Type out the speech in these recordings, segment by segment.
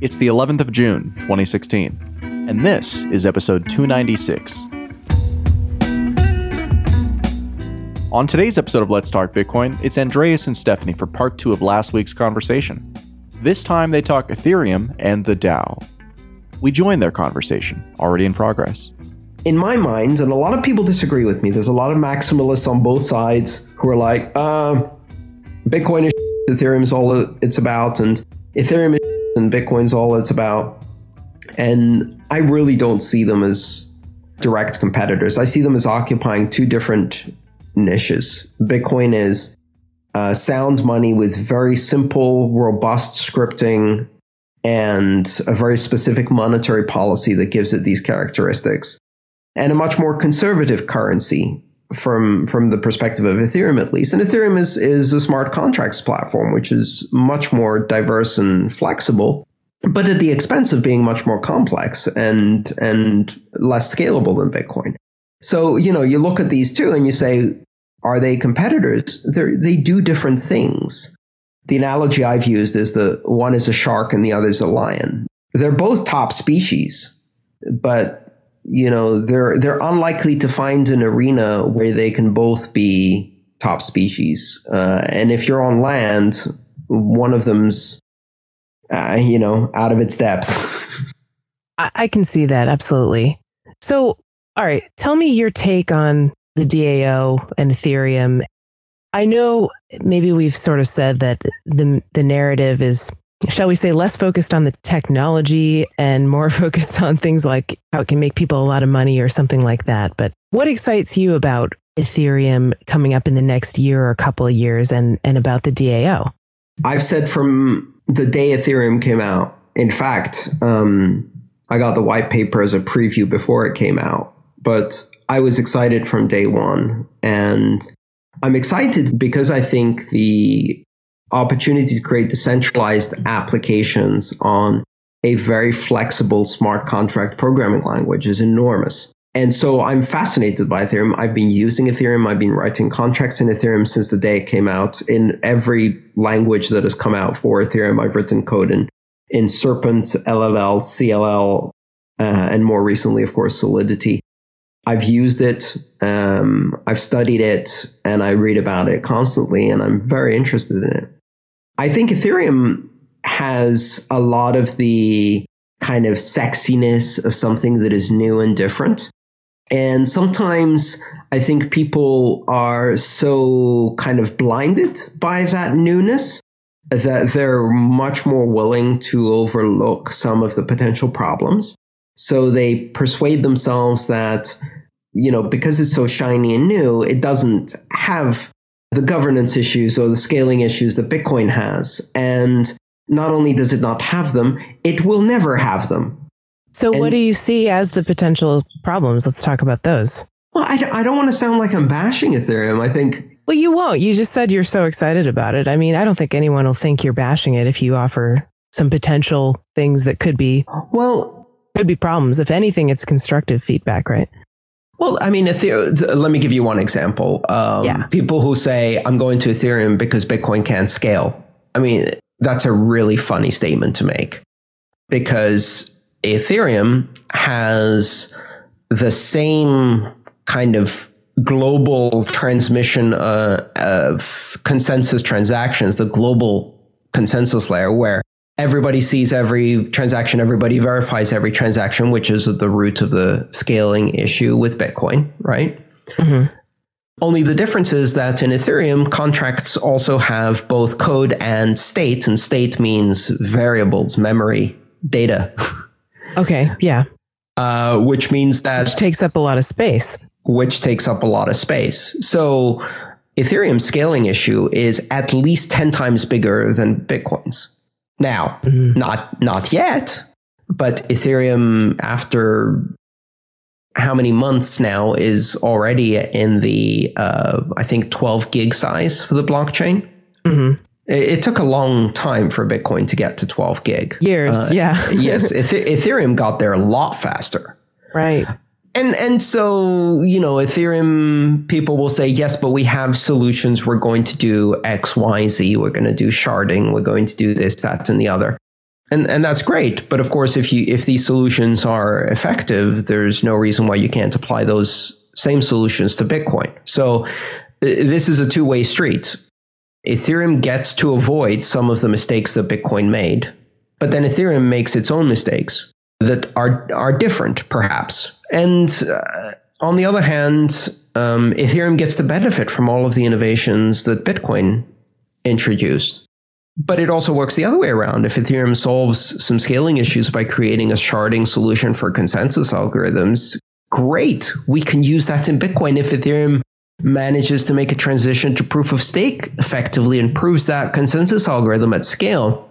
It's the 11th of June, 2016, and this is episode 296. On today's episode of Let's Talk Bitcoin, it's Andreas and Stephanie for part two of last week's conversation. This time they talk Ethereum and the DAO. We join their conversation, already in progress. in my mind, and a lot of people disagree with me, there's a lot of maximalists on both sides who are like, uh, Bitcoin is Ethereum is all it's about, and Ethereum is and Bitcoin's all it's about. And I really don't see them as direct competitors. I see them as occupying two different niches. Bitcoin is uh, sound money with very simple, robust scripting and a very specific monetary policy that gives it these characteristics and a much more conservative currency from from the perspective of Ethereum at least. And Ethereum is is a smart contracts platform, which is much more diverse and flexible, but at the expense of being much more complex and and less scalable than Bitcoin. So, you know, you look at these two and you say, are they competitors? They they do different things. The analogy I've used is that one is a shark and the other is a lion. They're both top species, but you know they're they're unlikely to find an arena where they can both be top species. Uh, and if you're on land, one of them's uh, you know out of its depth. I, I can see that absolutely. So, all right, tell me your take on the DAO and Ethereum. I know maybe we've sort of said that the the narrative is shall we say, less focused on the technology and more focused on things like how it can make people a lot of money or something like that. But what excites you about Ethereum coming up in the next year or a couple of years and, and about the DAO? I've said from the day Ethereum came out, in fact, um, I got the white paper as a preview before it came out, but I was excited from day one. And I'm excited because I think the opportunity to create decentralized applications on a very flexible smart contract programming language is enormous. And so I'm fascinated by Ethereum. I've been using Ethereum. I've been writing contracts in Ethereum since the day it came out. In every language that has come out for Ethereum, I've written code in, in Serpent, LLL, CLL, uh, and more recently, of course, Solidity. I've used it, um, I've studied it, and I read about it constantly, and I'm very interested in it. I think Ethereum has a lot of the kind of sexiness of something that is new and different. And sometimes I think people are so kind of blinded by that newness that they're much more willing to overlook some of the potential problems. So they persuade themselves that, you know, because it's so shiny and new, it doesn't have the governance issues or the scaling issues that Bitcoin has. And not only does it not have them, it will never have them. So, and, what do you see as the potential problems? Let's talk about those. Well, I, I don't want to sound like I'm bashing Ethereum. I think. Well, you won't. You just said you're so excited about it. I mean, I don't think anyone will think you're bashing it if you offer some potential things that could be well could be problems. If anything, it's constructive feedback, right? Well, I mean, Ethereum, let me give you one example. Um, yeah. People who say, I'm going to Ethereum because Bitcoin can't scale. I mean, that's a really funny statement to make because Ethereum has the same kind of global transmission uh, of consensus transactions, the global consensus layer, where everybody sees every transaction, everybody verifies every transaction, which is the root of the scaling issue with Bitcoin, right? Mm-hmm. Only the difference is that in Ethereum, contracts also have both code and state, and state means variables, memory, data. Okay, yeah. Uh, which means that. Which takes up a lot of space. Which takes up a lot of space. So Ethereum's scaling issue is at least 10 times bigger than Bitcoin's. Now, mm-hmm. not not yet, but Ethereum after how many months now is already in the uh, I think 12 gig size for the blockchain. Mm-hmm. It, it, took a long time for Bitcoin to get to 12 gig. Years, uh, yeah. yes, Ethereum got there a lot faster. Right. And and so, you know, Ethereum people will say, yes, but we have solutions. We're going to do X, Y, Z. We're going to do sharding. We're going to do this, that, and the other. and and that's great. But of course, if you if these solutions are effective, there's no reason why you can't apply those same solutions to Bitcoin. So uh, this is a two way street. Ethereum gets to avoid some of the mistakes that Bitcoin made, but then Ethereum makes its own mistakes that are are different, perhaps. And uh, on the other hand, um, Ethereum gets to benefit from all of the innovations that Bitcoin introduced. But it also works the other way around. If Ethereum solves some scaling issues by creating a sharding solution for consensus algorithms, great. We can use that in Bitcoin. If Ethereum manages to make a transition to proof of stake effectively and proves that consensus algorithm at scale,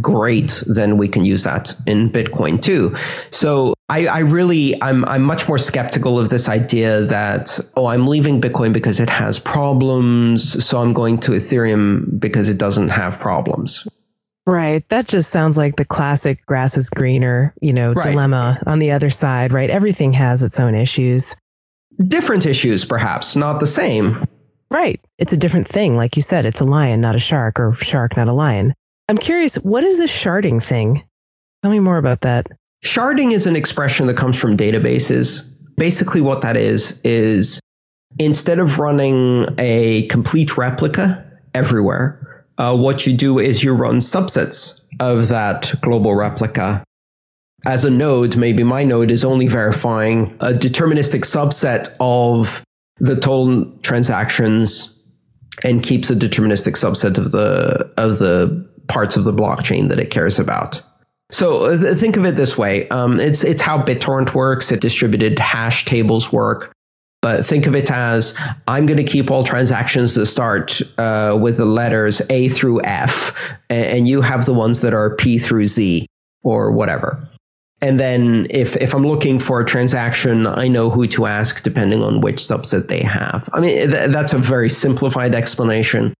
great, then we can use that in Bitcoin too. So I, I, really I'm I'm much more skeptical of this idea that oh I'm leaving Bitcoin because it has problems, so I'm going to Ethereum because it doesn't have problems. Right. That just sounds like the classic grass is greener, you know, right. dilemma on the other side, right? Everything has its own issues. Different issues, perhaps, not the same. Right. It's a different thing. Like you said, it's a lion, not a shark, or shark, not a lion. I'm curious, what is this sharding thing? Tell me more about that. Sharding is an expression that comes from databases. Basically, what that is, is instead of running a complete replica everywhere, uh, what you do is you run subsets of that global replica. As a node, maybe my node is only verifying a deterministic subset of the total transactions and keeps a deterministic subset of the of the parts of the blockchain that it cares about. So uh, think of it this way: um, it's it's how BitTorrent works. It distributed hash tables work. But think of it as I'm going to keep all transactions that start uh, with the letters A through F, and you have the ones that are P through Z or whatever. And then if, if I'm looking for a transaction, I know who to ask depending on which subset they have. I mean, th- that's a very simplified explanation.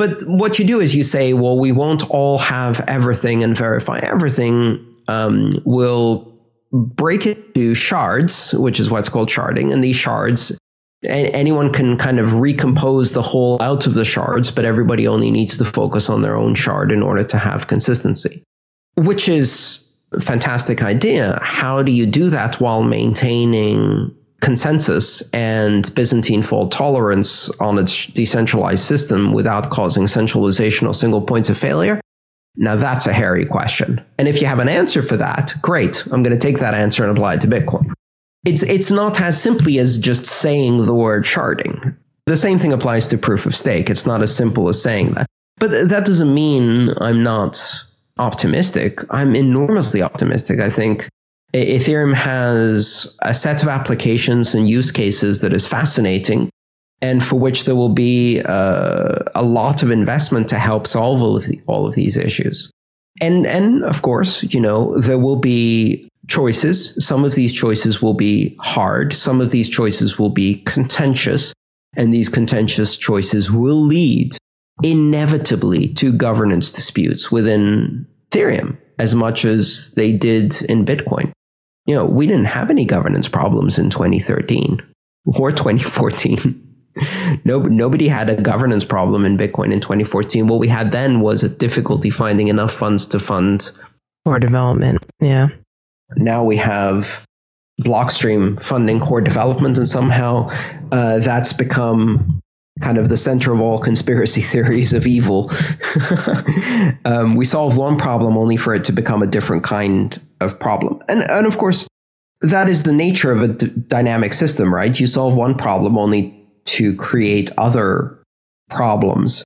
But what you do is you say, well, we won't all have everything and verify everything. Um, we'll break it to shards, which is what's called sharding. And these shards, anyone can kind of recompose the whole out of the shards, but everybody only needs to focus on their own shard in order to have consistency, which is a fantastic idea. How do you do that while maintaining consensus and Byzantine fault tolerance on its decentralized system without causing centralization or single points of failure? Now that's a hairy question. And if you have an answer for that, great. I'm going to take that answer and apply it to Bitcoin. It's, it's not as simply as just saying the word sharding. The same thing applies to proof of stake. It's not as simple as saying that. But that doesn't mean I'm not optimistic. I'm enormously optimistic. I think Ethereum has a set of applications and use cases that is fascinating and for which there will be uh, a lot of investment to help solve all of, the, all of these issues. And, and of course, you know, there will be choices. Some of these choices will be hard. Some of these choices will be contentious. And these contentious choices will lead inevitably to governance disputes within Ethereum as much as they did in Bitcoin you know, we didn't have any governance problems in 2013 or 2014. no, nobody had a governance problem in Bitcoin in 2014. What we had then was a difficulty finding enough funds to fund core development. Yeah. Now we have Blockstream funding core development, and somehow uh, that's become kind of the center of all conspiracy theories of evil. um, we solve one problem only for it to become a different kind of problem. And, and of course, that is the nature of a d- dynamic system, right? You solve one problem only to create other problems.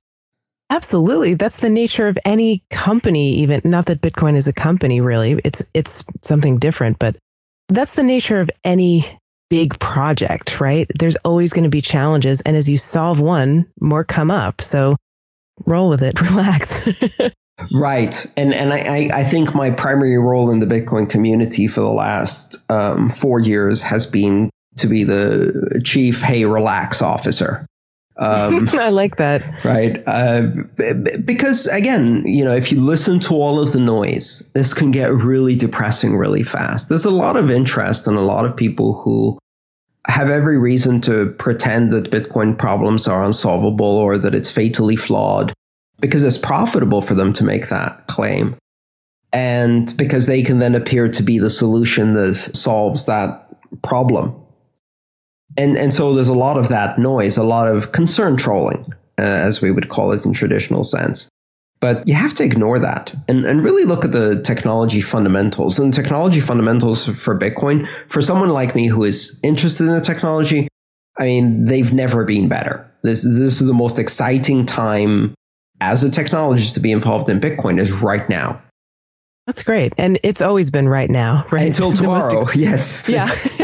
Absolutely. That's the nature of any company, even not that Bitcoin is a company really. It's it's something different, but that's the nature of any big project, right? There's always going to be challenges. And as you solve one, more come up. So roll with it, relax. right. And, and I, I think my primary role in the Bitcoin community for the last um, four years has been to be the chief, hey, relax officer. Um, I like that. Right. Uh, because again, you know, if you listen to all of the noise, this can get really depressing really fast. There's a lot of interest and a lot of people who have every reason to pretend that Bitcoin problems are unsolvable or that it's fatally flawed because it's profitable for them to make that claim. And because they can then appear to be the solution that solves that problem. And, and so there's a lot of that noise, a lot of concern trolling, uh, as we would call it in traditional sense. But you have to ignore that and, and really look at the technology fundamentals. And the technology fundamentals for Bitcoin, for someone like me who is interested in the technology, I mean, they've never been better. This, this is the most exciting time as a technologist to be involved in Bitcoin is right now. That's great. And it's always been right now, right? Until tomorrow. Ex- yes. Yeah.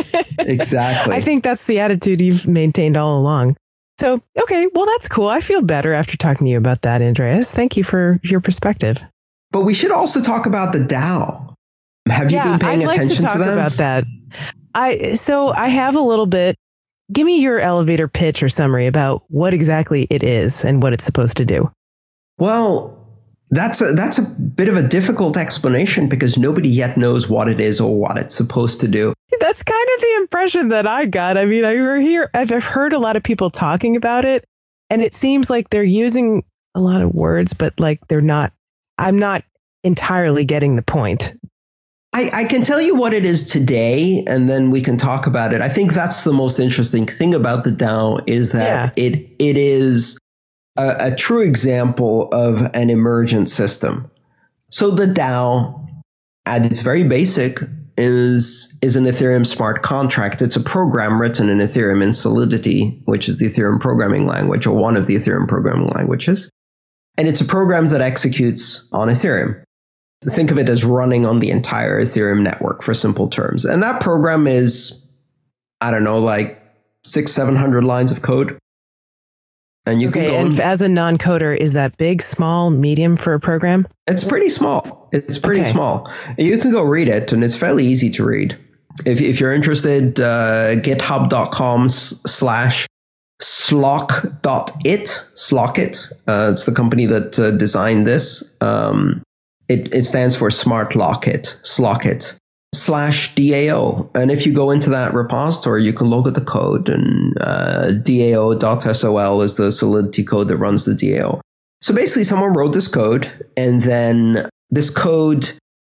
exactly. I think that's the attitude you've maintained all along. So, okay, well, that's cool. I feel better after talking to you about that, Andreas. Thank you for your perspective. But we should also talk about the DAO. Have you yeah, been paying I'd like attention to, talk to them? about that. I so I have a little bit. Give me your elevator pitch or summary about what exactly it is and what it's supposed to do. Well, that's a, that's a bit of a difficult explanation because nobody yet knows what it is or what it's supposed to do. That's kind of the impression that I got. I mean, I hear I've heard a lot of people talking about it, and it seems like they're using a lot of words, but like they're not. I'm not entirely getting the point. I, I can tell you what it is today, and then we can talk about it. I think that's the most interesting thing about the DAO is that yeah. it it is a, a true example of an emergent system. So the DAO, at its very basic, is is an Ethereum smart contract. It's a program written in Ethereum in Solidity, which is the Ethereum programming language, or one of the Ethereum programming languages. And it's a program that executes on Ethereum. Think of it as running on the entire Ethereum network for simple terms. And that program is, I don't know, like six, seven hundred lines of code. And you okay, can go and as a non-coder, is that big, small, medium for a program? It's pretty small. It's pretty okay. small. You can go read it, and it's fairly easy to read. If, if you're interested, uh, github.com slash slock.it, slockit. Uh, it's the company that uh, designed this. Um, it, it stands for Smart Lockit, Slockit slash DAO. And if you go into that repository, you can look at the code and uh, DAO.sol is the Solidity code that runs the DAO. So basically, someone wrote this code, and then this code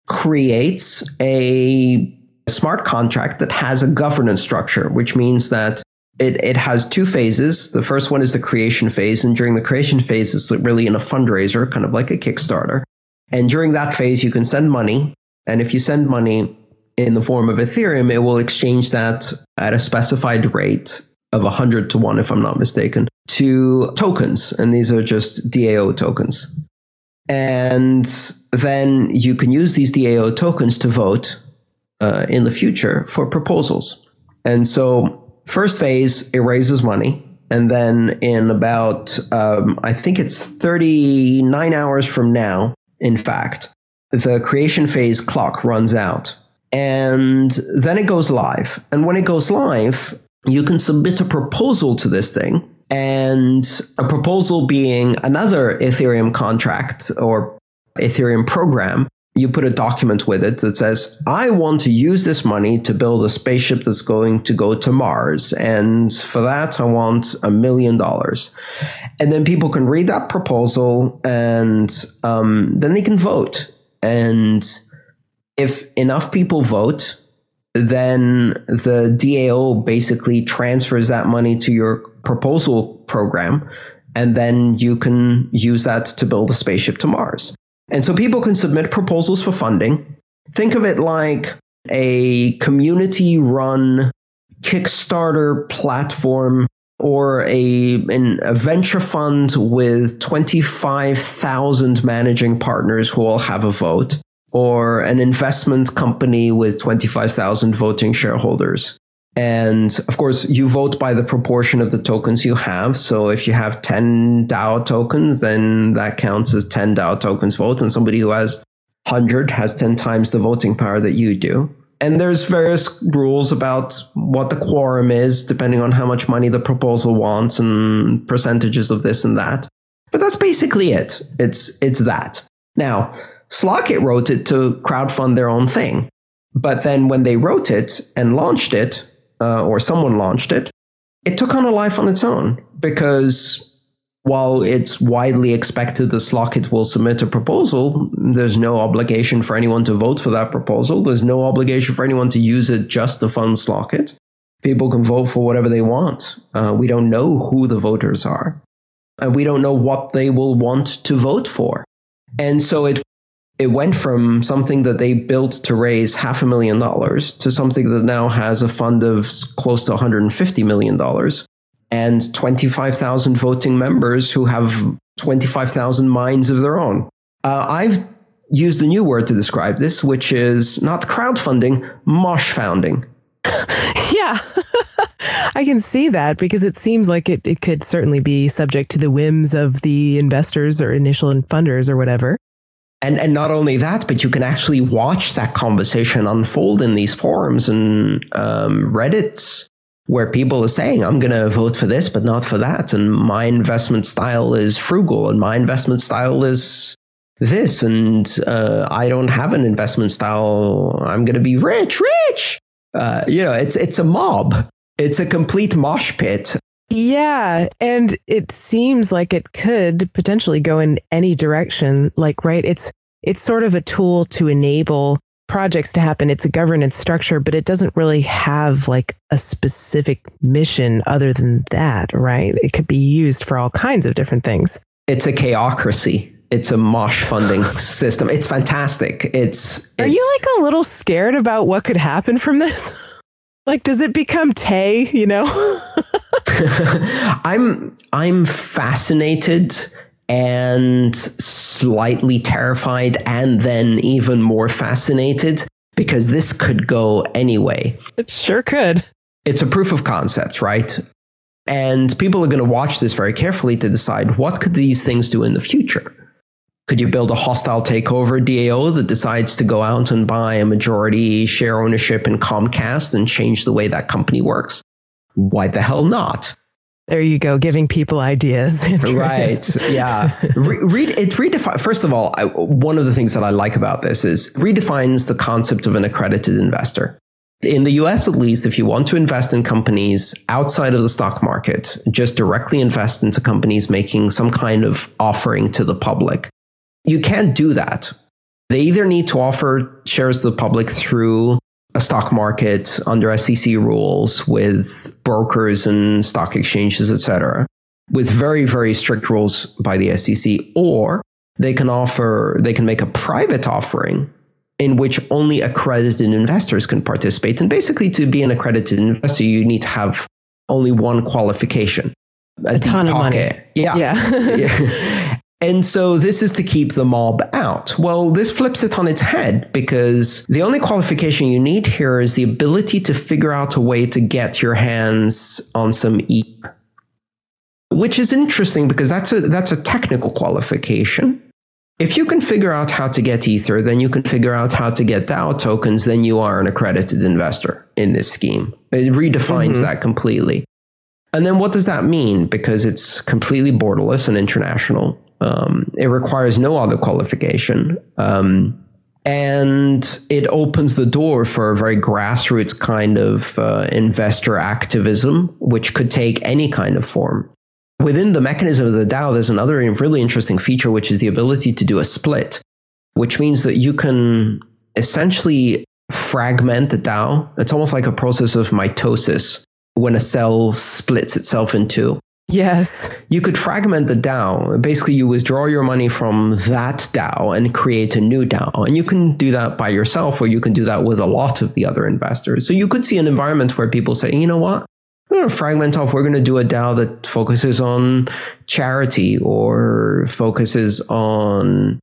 creates a smart contract that has a governance structure, which means that it, it has two phases. The first one is the creation phase, and during the creation phase, it's really in a fundraiser, kind of like a Kickstarter. And during that phase, you can send money. And if you send money, in the form of Ethereum, it will exchange that at a specified rate of 100 to 1, if I'm not mistaken, to tokens. And these are just DAO tokens. And then you can use these DAO tokens to vote uh, in the future for proposals. And so, first phase, it raises money. And then, in about, um, I think it's 39 hours from now, in fact, the creation phase clock runs out and then it goes live. And when it goes live, you can submit a proposal to this thing. And a proposal being another Ethereum contract or Ethereum program, you put a document with it that says, I want to use this money to build a spaceship that's going to go to Mars. And for that, I want a million dollars. And then people can read that proposal and um, then they can vote. And if enough people vote, then the DAO basically transfers that money to your proposal program, and then you can use that to build a spaceship to Mars. And so people can submit proposals for funding. Think of it like a community run Kickstarter platform or a, an, a venture fund with 25,000 managing partners who all have a vote or an investment company with 25,000 voting shareholders. And of course, you vote by the proportion of the tokens you have. So if you have 10 DAO tokens, then that counts as 10 DAO tokens vote. And somebody who has 100 has 10 times the voting power that you do. And there's various rules about what the quorum is, depending on how much money the proposal wants and percentages of this and that. But that's basically it. It's, it's that. Now, Slockit wrote it to crowdfund their own thing. But then when they wrote it and launched it, uh, or someone launched it, it took on a life on its own because while it's widely expected that Slockit will submit a proposal, there's no obligation for anyone to vote for that proposal. There's no obligation for anyone to use it just to fund Slockit. People can vote for whatever they want. Uh, we don't know who the voters are, and we don't know what they will want to vote for. And so it it went from something that they built to raise half a million dollars to something that now has a fund of close to 150 million dollars and 25,000 voting members who have 25,000 minds of their own. Uh, I've used a new word to describe this, which is not crowdfunding, mosh funding. yeah. I can see that because it seems like it, it could certainly be subject to the whims of the investors or initial funders or whatever. And, and not only that, but you can actually watch that conversation unfold in these forums and um, Reddit's where people are saying, I'm going to vote for this, but not for that. And my investment style is frugal and my investment style is this. And uh, I don't have an investment style. I'm going to be rich, rich. Uh, you know, it's, it's a mob. It's a complete mosh pit. Yeah. And it seems like it could potentially go in any direction. Like, right. It's, it's sort of a tool to enable projects to happen. It's a governance structure, but it doesn't really have like a specific mission other than that, right? It could be used for all kinds of different things. It's a chaocracy. It's a mosh funding system. It's fantastic. It's, it's Are you like a little scared about what could happen from this? like does it become Tay, you know? I'm I'm fascinated and slightly terrified and then even more fascinated because this could go anyway. It sure could. It's a proof of concept, right? And people are going to watch this very carefully to decide what could these things do in the future. Could you build a hostile takeover DAO that decides to go out and buy a majority share ownership in Comcast and change the way that company works? Why the hell not? There you go, giving people ideas. right. Yeah. Re- read it redefine. First of all, I, one of the things that I like about this is redefines the concept of an accredited investor. In the US, at least, if you want to invest in companies outside of the stock market, just directly invest into companies making some kind of offering to the public. You can't do that. They either need to offer shares to the public through a stock market under SEC rules with brokers and stock exchanges, etc., with very, very strict rules by the SEC, or they can offer, they can make a private offering in which only accredited investors can participate. And basically, to be an accredited investor, you need to have only one qualification. A, a ton of money. Yeah. Yeah. And so this is to keep the mob out. Well, this flips it on its head because the only qualification you need here is the ability to figure out a way to get your hands on some ether. Which is interesting because that's a that's a technical qualification. If you can figure out how to get Ether, then you can figure out how to get DAO tokens, then you are an accredited investor in this scheme. It redefines mm-hmm. that completely. And then what does that mean? Because it's completely borderless and international. Um, it requires no other qualification. Um, and it opens the door for a very grassroots kind of uh, investor activism, which could take any kind of form. Within the mechanism of the DAO, there's another really interesting feature, which is the ability to do a split, which means that you can essentially fragment the DAO. It's almost like a process of mitosis when a cell splits itself in two. Yes. You could fragment the DAO. Basically, you withdraw your money from that DAO and create a new DAO. And you can do that by yourself, or you can do that with a lot of the other investors. So you could see an environment where people say, you know what? We're going to fragment off. We're going to do a DAO that focuses on charity or focuses on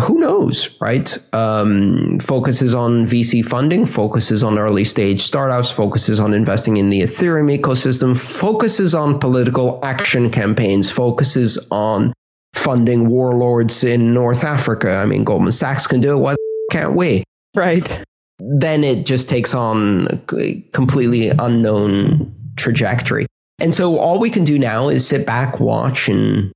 who knows, right? Um, focuses on VC funding, focuses on early stage startups, focuses on investing in the Ethereum ecosystem, focuses on political action campaigns, focuses on funding warlords in North Africa. I mean, Goldman Sachs can do it. Why can't we? Right. Then it just takes on a completely unknown trajectory. And so all we can do now is sit back, watch, and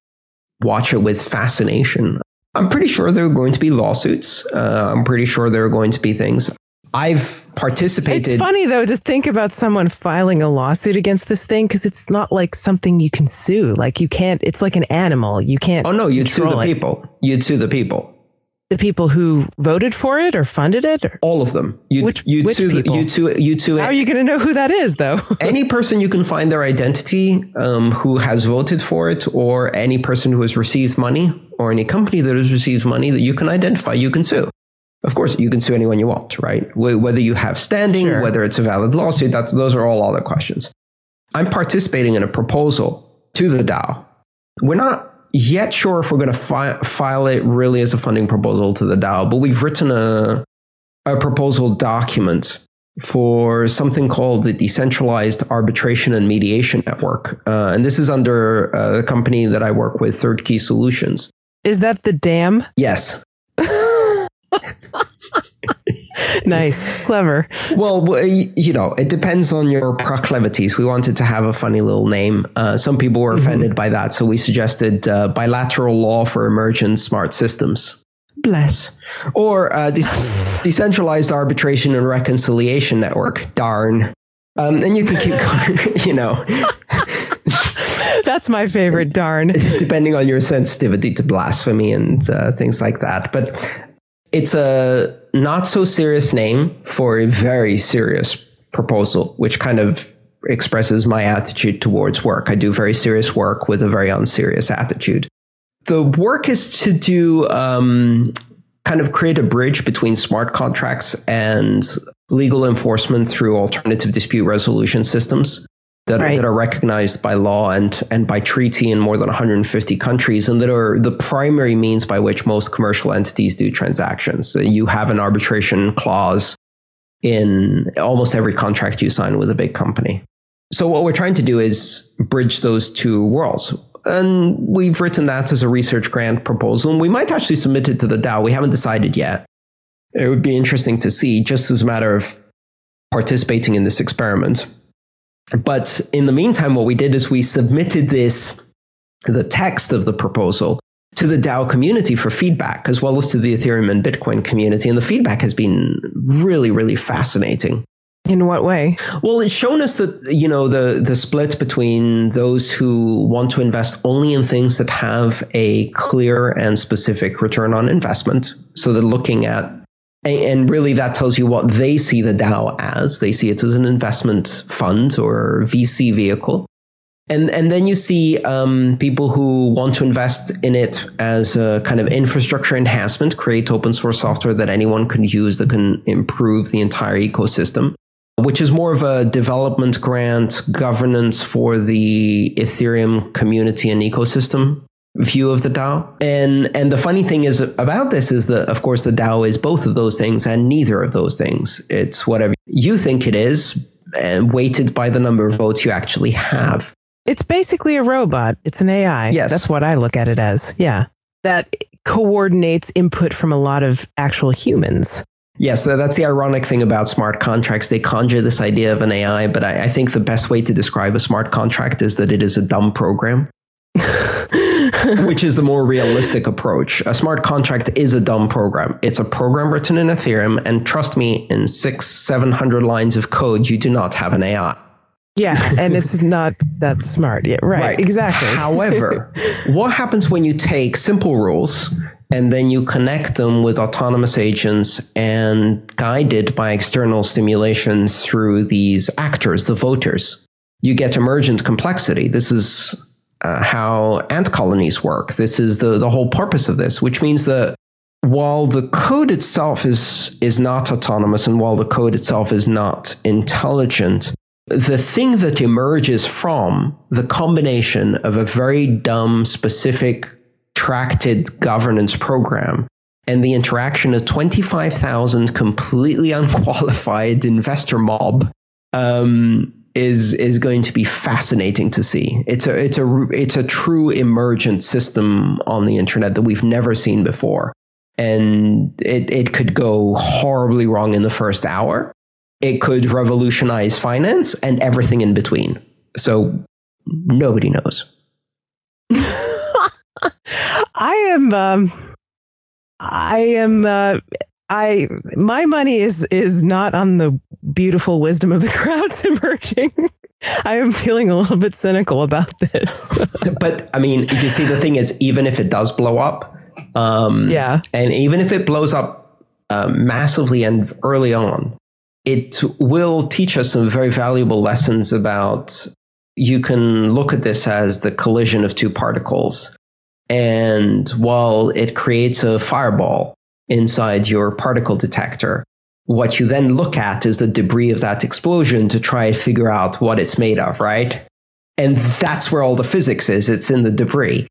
watch it with fascination. I'm pretty sure there are going to be lawsuits. Uh, I'm pretty sure there are going to be things. I've participated. It's funny though to think about someone filing a lawsuit against this thing because it's not like something you can sue. Like you can't. It's like an animal. You can't. Oh no, you'd sue the it. people. You'd sue the people. The people who voted for it or funded it. Or, All of them. You'd, Which- you'd which the- people? You'd sue. You'd sue how are you going to know who that is though? any person you can find their identity um, who has voted for it, or any person who has received money, or any company that has received money that you can identify, you can sue. Of course, you can sue anyone you want, right? Whether you have standing, Sure. whether it's a valid lawsuit, that's those are all other questions. I'm participating in a proposal to the DAO. We're not yet sure if we're going to fi- file it really as a funding proposal to the DAO, but we've written a a proposal document for something called the Decentralized Arbitration and Mediation Network. Uh, and this is under uh, the company that I work with, Third Key Solutions. is that the DAMN? Yes. nice, clever. Well, you know, it depends on your proclivities. We wanted to have a funny little name. Uh, some people were offended by that, so we suggested uh, bilateral law for emergent smart systems. Bless. Or uh, de- decentralized arbitration and reconciliation network. Darn. Um, and you can keep going, you know, That's my favorite. Darn. depending on your sensitivity to blasphemy and uh, things like that. But it's a not so serious name for a very serious proposal, which kind of expresses my attitude towards work. I do very serious work with a very unserious attitude. The work is to do um, kind of create a bridge between smart contracts and legal enforcement through alternative dispute resolution systems that, Right. that are recognized by law and, and by treaty in more than 150 countries, and that are the primary means by which most commercial entities do transactions. So you have an arbitration clause in almost every contract you sign with a big company. So what we're trying to do is bridge those two worlds. And we've written that as a research grant proposal, and we might actually submit it to the DAO. We haven't decided yet. It would be interesting to see, just as a matter of participating in this experiment. But in the meantime, what we did is we submitted this, the text of the proposal, to the DAO community for feedback, as well as to the Ethereum and Bitcoin community. And the feedback has been really, really fascinating. In what way? Well, it's shown us that you know the the split between those who want to invest only in things that have a clear and specific return on investment. So they're looking at and really that tells you what they see the DAO as. They see it as an investment fund or VC vehicle. And and then you see um, people who want to invest in it as a kind of infrastructure enhancement, create open source software that anyone can use that can improve the entire ecosystem which is more of a development grant governance for the Ethereum community and ecosystem view of the DAO. And and the funny thing is about this is that of course the DAO is both of those things and neither of those things. It's whatever you think it is and weighted by the number of votes you actually have. It's basically a robot. It's an AI. Yes. That's what I look at it as. Yeah. That coordinates input from a lot of actual humans. Yes, that's the ironic thing about smart contracts. They conjure this idea of an AI, but I, I think the best way to describe a smart contract is that it is a dumb program. which is the more realistic approach. A smart contract is a dumb program. It's a program written in Ethereum, and trust me, in six, seven hundred lines of code, you do not have an AI. Yeah. And it's not that smart. Yeah. Right. Exactly. However, what happens when you take simple rules and then you connect them with autonomous agents and guided by external stimulations through these actors, the voters? You get emergent complexity. This is uh, how ant colonies work. This is the, the whole purpose of this, which means that while the code itself is is not autonomous and while the code itself is not intelligent, the thing that emerges from the combination of a very dumb, specific, tracted governance program and the interaction of 25,000 completely unqualified investor mob um, is is going to be fascinating to see. It's a it's a it's a true emergent system on the internet that we've never seen before, and it it could go horribly wrong in the first hour. It could revolutionize finance and everything in between. So nobody knows. I am um I am uh I my money is is not on the beautiful wisdom of the crowds emerging. I am feeling a little bit cynical about this. but I mean, you see, the thing is, even if it does blow up, um, yeah, and even if it blows up uh, massively and early on, it will teach us some very valuable lessons about. You can look at this as the collision of two particles. And while it creates a fireball inside your particle detector, what you then look at is the debris of that explosion to try and figure out what it's made of, right? And that's where all the physics is. It's in the debris.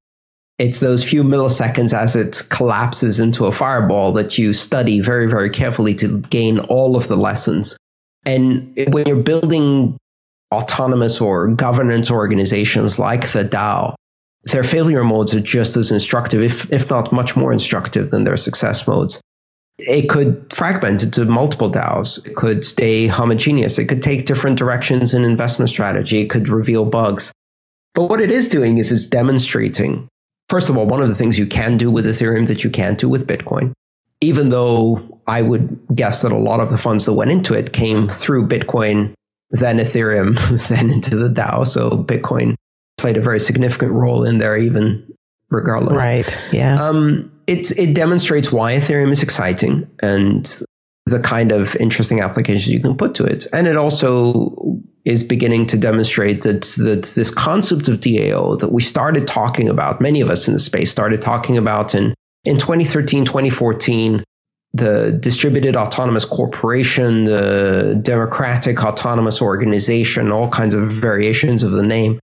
It's those few milliseconds as it collapses into a fireball that you study very, very carefully to gain all of the lessons. And when you're building autonomous or governance organizations like the DAO, their failure modes are just as instructive, if, if not much more instructive than their success modes. It could fragment into multiple DAOs. It could stay homogeneous. It could take different directions in investment strategy. It could reveal bugs. But what it is doing is it's demonstrating, first of all, one of the things you can do with Ethereum that you can't do with Bitcoin, even though I would guess that a lot of the funds that went into it came through Bitcoin, then Ethereum, then into the DAO. So Bitcoin played a very significant role in there, even regardless. Right. Yeah. Um, it it demonstrates why Ethereum is exciting and the kind of interesting applications you can put to it, and it also is beginning to demonstrate that that this concept of DAO that we started talking about, many of us in the space started talking about in in 2013, 2014 the distributed autonomous corporation, the democratic autonomous organization, all kinds of variations of the name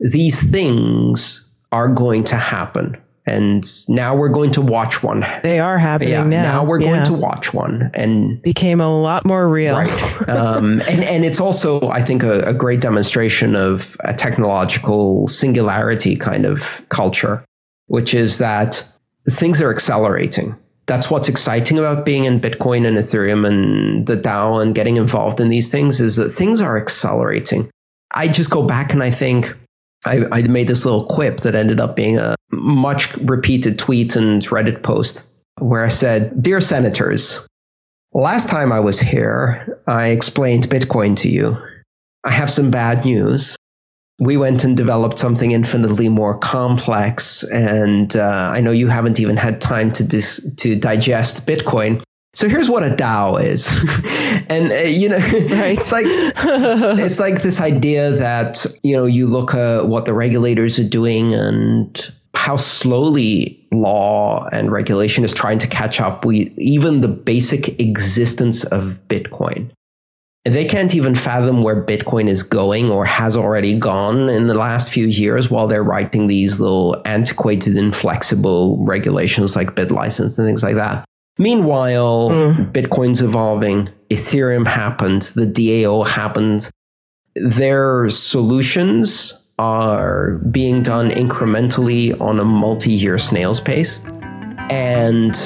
these things are going to happen. And now we're going to watch one. They are happening yeah, now. Now we're yeah. going to watch one, and became a lot more real. Right, um, and and it's also, I think, a, a great demonstration of a technological singularity kind of culture, which is that things are accelerating. That's what's exciting about being in Bitcoin and Ethereum and the DAO and getting involved in these things is that things are accelerating. I just go back and I think I, I made this little quip that ended up being a much repeated tweet and Reddit post where I said, Dear Senators, last time I was here, I explained Bitcoin to you. I have some bad news. We went and developed something infinitely more complex, and uh, I know you haven't even had time to dis- to digest Bitcoin. So here's what a DAO is, and uh, you know, right. it's like it's like this idea that you know you look at what the regulators are doing and how slowly law and regulation is trying to catch up with even the basic existence of Bitcoin. And they can't even fathom where Bitcoin is going or has already gone in the last few years while they're writing these little antiquated, inflexible regulations like BitLicense and things like that. Meanwhile, mm. Bitcoin's evolving, Ethereum happened, the DAO happened. Their solutions are being done incrementally on a multi year snail's pace. And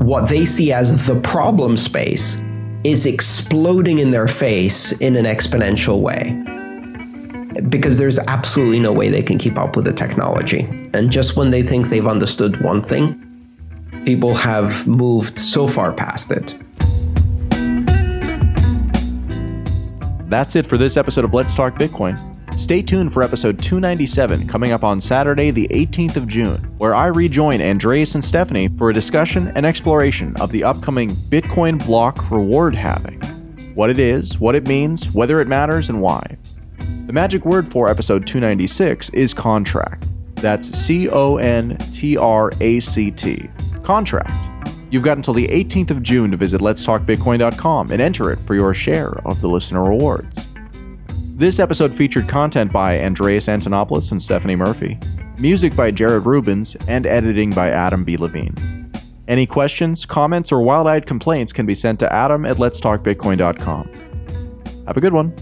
what they see as the problem space is exploding in their face in an exponential way. Because there's absolutely no way they can keep up with the technology. And just when they think they've understood one thing, people have moved so far past it. That's it for this episode of Let's Talk Bitcoin. Stay tuned for episode 297 coming up on Saturday, the 18th of June, where I rejoin Andreas and Stephanie for a discussion and exploration of the upcoming Bitcoin block reward halving. What it is, what it means, whether it matters, and why. The magic word for episode 296 is contract. That's C O N T R A C T contract. You've got until the 18th of June to visit letstalkbitcoin.com and enter it for your share of the listener rewards. This episode featured content by Andreas Antonopoulos and Stephanie Murphy, music by Jared Rubens, and editing by Adam B. Levine. Any questions, comments, or wild eyed complaints can be sent to adam at letstalkbitcoin.com. Have a good one.